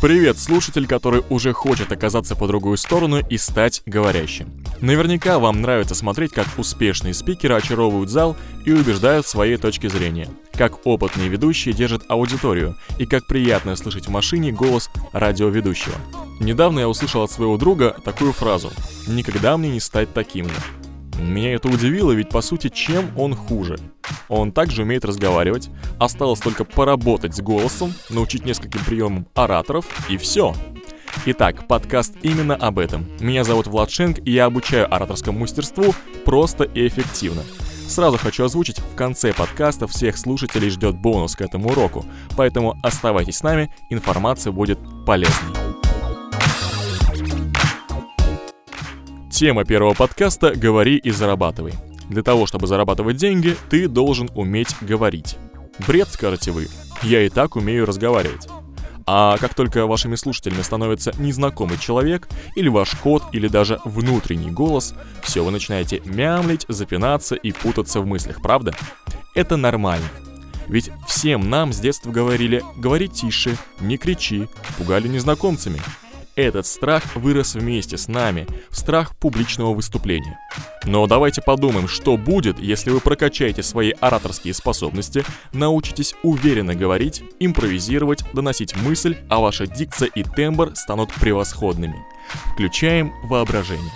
Привет, слушатель, который уже хочет оказаться по другую сторону и стать говорящим. Наверняка вам нравится смотреть, как успешные спикеры очаровывают зал и убеждают в своей точке зрения, как опытные ведущие держат аудиторию и как приятно слышать в машине голос радиоведущего. Недавно я услышал от своего друга такую фразу «Никогда мне не стать таким же». Меня это удивило, ведь по сути чем он хуже? Он также умеет разговаривать, осталось только поработать с голосом, научить нескольким приемам ораторов и все. Итак, подкаст именно об этом. Меня зовут Влад Шенк, и я обучаю ораторскому мастерству просто и эффективно. Сразу хочу озвучить, в конце подкаста всех слушателей ждет бонус к этому уроку, поэтому оставайтесь с нами, информация будет полезной. Тема первого подкаста «Говори и зарабатывай». Для того, чтобы зарабатывать деньги, ты должен уметь говорить. Бред, скажете вы. Я и так умею разговаривать. А как только вашими слушателями становится незнакомый человек, или ваш код, или даже внутренний голос, все, вы начинаете мямлить, запинаться и путаться в мыслях, правда? Это нормально. Ведь всем нам с детства говорили «говори тише», «не кричи», пугали незнакомцами – этот страх вырос вместе с нами, страх публичного выступления. Но давайте подумаем, что будет, если вы прокачаете свои ораторские способности, научитесь уверенно говорить, импровизировать, доносить мысль, а ваша дикция и тембр станут превосходными. Включаем воображение.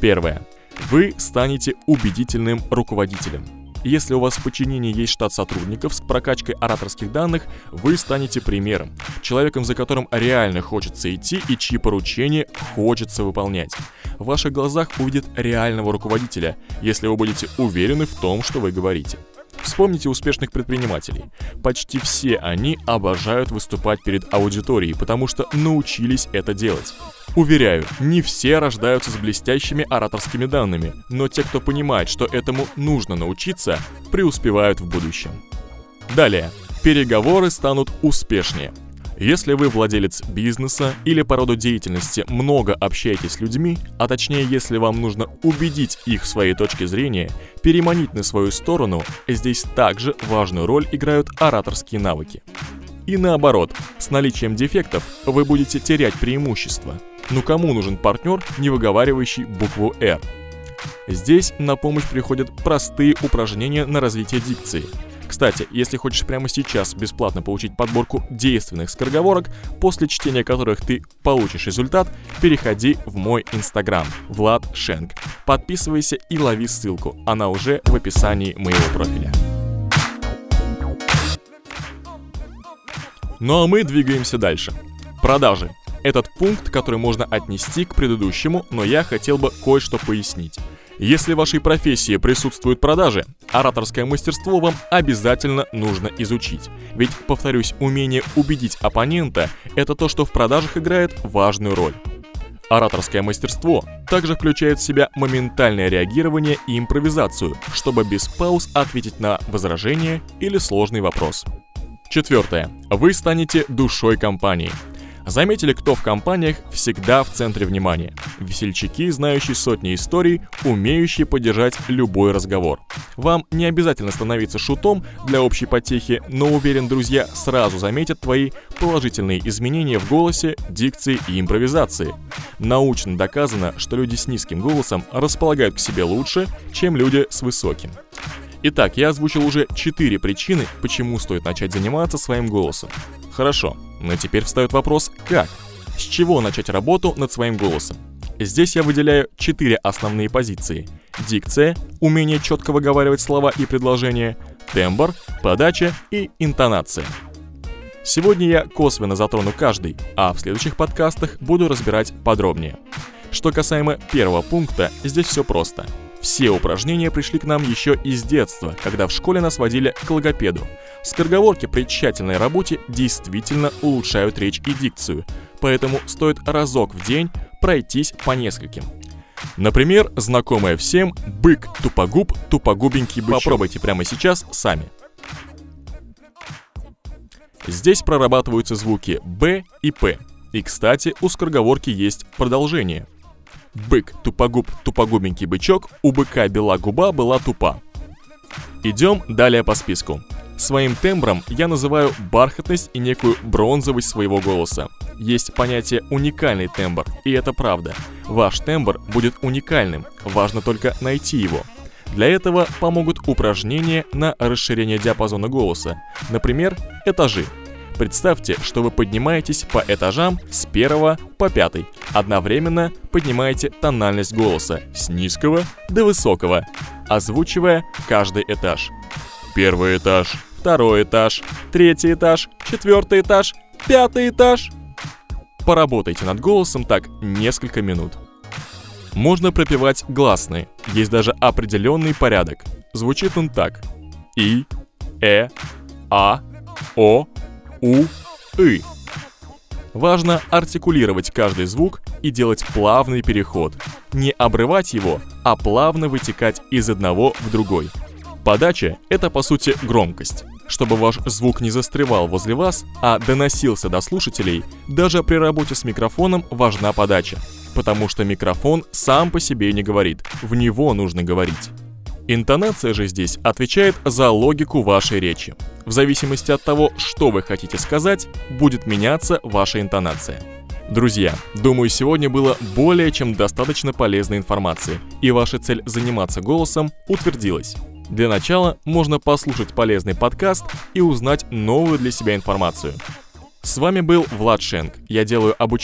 Первое. Вы станете убедительным руководителем. Если у вас в подчинении есть штат сотрудников с прокачкой ораторских данных, вы станете примером. Человеком, за которым реально хочется идти и чьи поручения хочется выполнять. В ваших глазах увидят реального руководителя, если вы будете уверены в том, что вы говорите. Вспомните успешных предпринимателей. Почти все они обожают выступать перед аудиторией, потому что научились это делать. Уверяю, не все рождаются с блестящими ораторскими данными, но те, кто понимает, что этому нужно научиться, преуспевают в будущем. Далее. Переговоры станут успешнее – если вы владелец бизнеса или по роду деятельности много общаетесь с людьми, а точнее если вам нужно убедить их в своей точке зрения, переманить на свою сторону, здесь также важную роль играют ораторские навыки. И наоборот, с наличием дефектов вы будете терять преимущество. Но кому нужен партнер, не выговаривающий букву «Р»? Здесь на помощь приходят простые упражнения на развитие дикции – кстати, если хочешь прямо сейчас бесплатно получить подборку действенных скороговорок, после чтения которых ты получишь результат, переходи в мой инстаграм Влад Шенк. Подписывайся и лови ссылку, она уже в описании моего профиля. Ну а мы двигаемся дальше. Продажи. Этот пункт, который можно отнести к предыдущему, но я хотел бы кое-что пояснить. Если в вашей профессии присутствуют продажи, ораторское мастерство вам обязательно нужно изучить. Ведь, повторюсь, умение убедить оппонента – это то, что в продажах играет важную роль. Ораторское мастерство также включает в себя моментальное реагирование и импровизацию, чтобы без пауз ответить на возражение или сложный вопрос. Четвертое. Вы станете душой компании – Заметили, кто в компаниях всегда в центре внимания? Весельчаки, знающие сотни историй, умеющие поддержать любой разговор. Вам не обязательно становиться шутом для общей потехи, но уверен, друзья сразу заметят твои положительные изменения в голосе, дикции и импровизации. Научно доказано, что люди с низким голосом располагают к себе лучше, чем люди с высоким. Итак, я озвучил уже 4 причины, почему стоит начать заниматься своим голосом. Хорошо, но теперь встает вопрос «как?». С чего начать работу над своим голосом? Здесь я выделяю четыре основные позиции. Дикция, умение четко выговаривать слова и предложения, тембр, подача и интонация. Сегодня я косвенно затрону каждый, а в следующих подкастах буду разбирать подробнее. Что касаемо первого пункта, здесь все просто. Все упражнения пришли к нам еще из детства, когда в школе нас водили к логопеду – Скороговорки при тщательной работе действительно улучшают речь и дикцию, поэтому стоит разок в день пройтись по нескольким. Например, знакомое всем «бык, тупогуб, тупогубенький бычок». Попробуйте прямо сейчас сами. Здесь прорабатываются звуки «б» и «п». И, кстати, у скороговорки есть продолжение. Бык, тупогуб, тупогубенький бычок, у быка бела губа была тупа. Идем далее по списку. Своим тембром я называю бархатность и некую бронзовость своего голоса. Есть понятие «уникальный тембр», и это правда. Ваш тембр будет уникальным, важно только найти его. Для этого помогут упражнения на расширение диапазона голоса, например, этажи. Представьте, что вы поднимаетесь по этажам с первого по пятый. Одновременно поднимаете тональность голоса с низкого до высокого, озвучивая каждый этаж. Первый этаж, второй этаж, третий этаж, четвертый этаж, пятый этаж. Поработайте над голосом так несколько минут. Можно пропевать гласные, есть даже определенный порядок. Звучит он так. И, э, а, о, у, и. Важно артикулировать каждый звук и делать плавный переход. Не обрывать его, а плавно вытекать из одного в другой. Подача — это по сути громкость. Чтобы ваш звук не застревал возле вас, а доносился до слушателей, даже при работе с микрофоном важна подача. Потому что микрофон сам по себе не говорит, в него нужно говорить. Интонация же здесь отвечает за логику вашей речи. В зависимости от того, что вы хотите сказать, будет меняться ваша интонация. Друзья, думаю, сегодня было более чем достаточно полезной информации, и ваша цель заниматься голосом утвердилась. Для начала можно послушать полезный подкаст и узнать новую для себя информацию. С вами был Влад Шенк. Я делаю обучение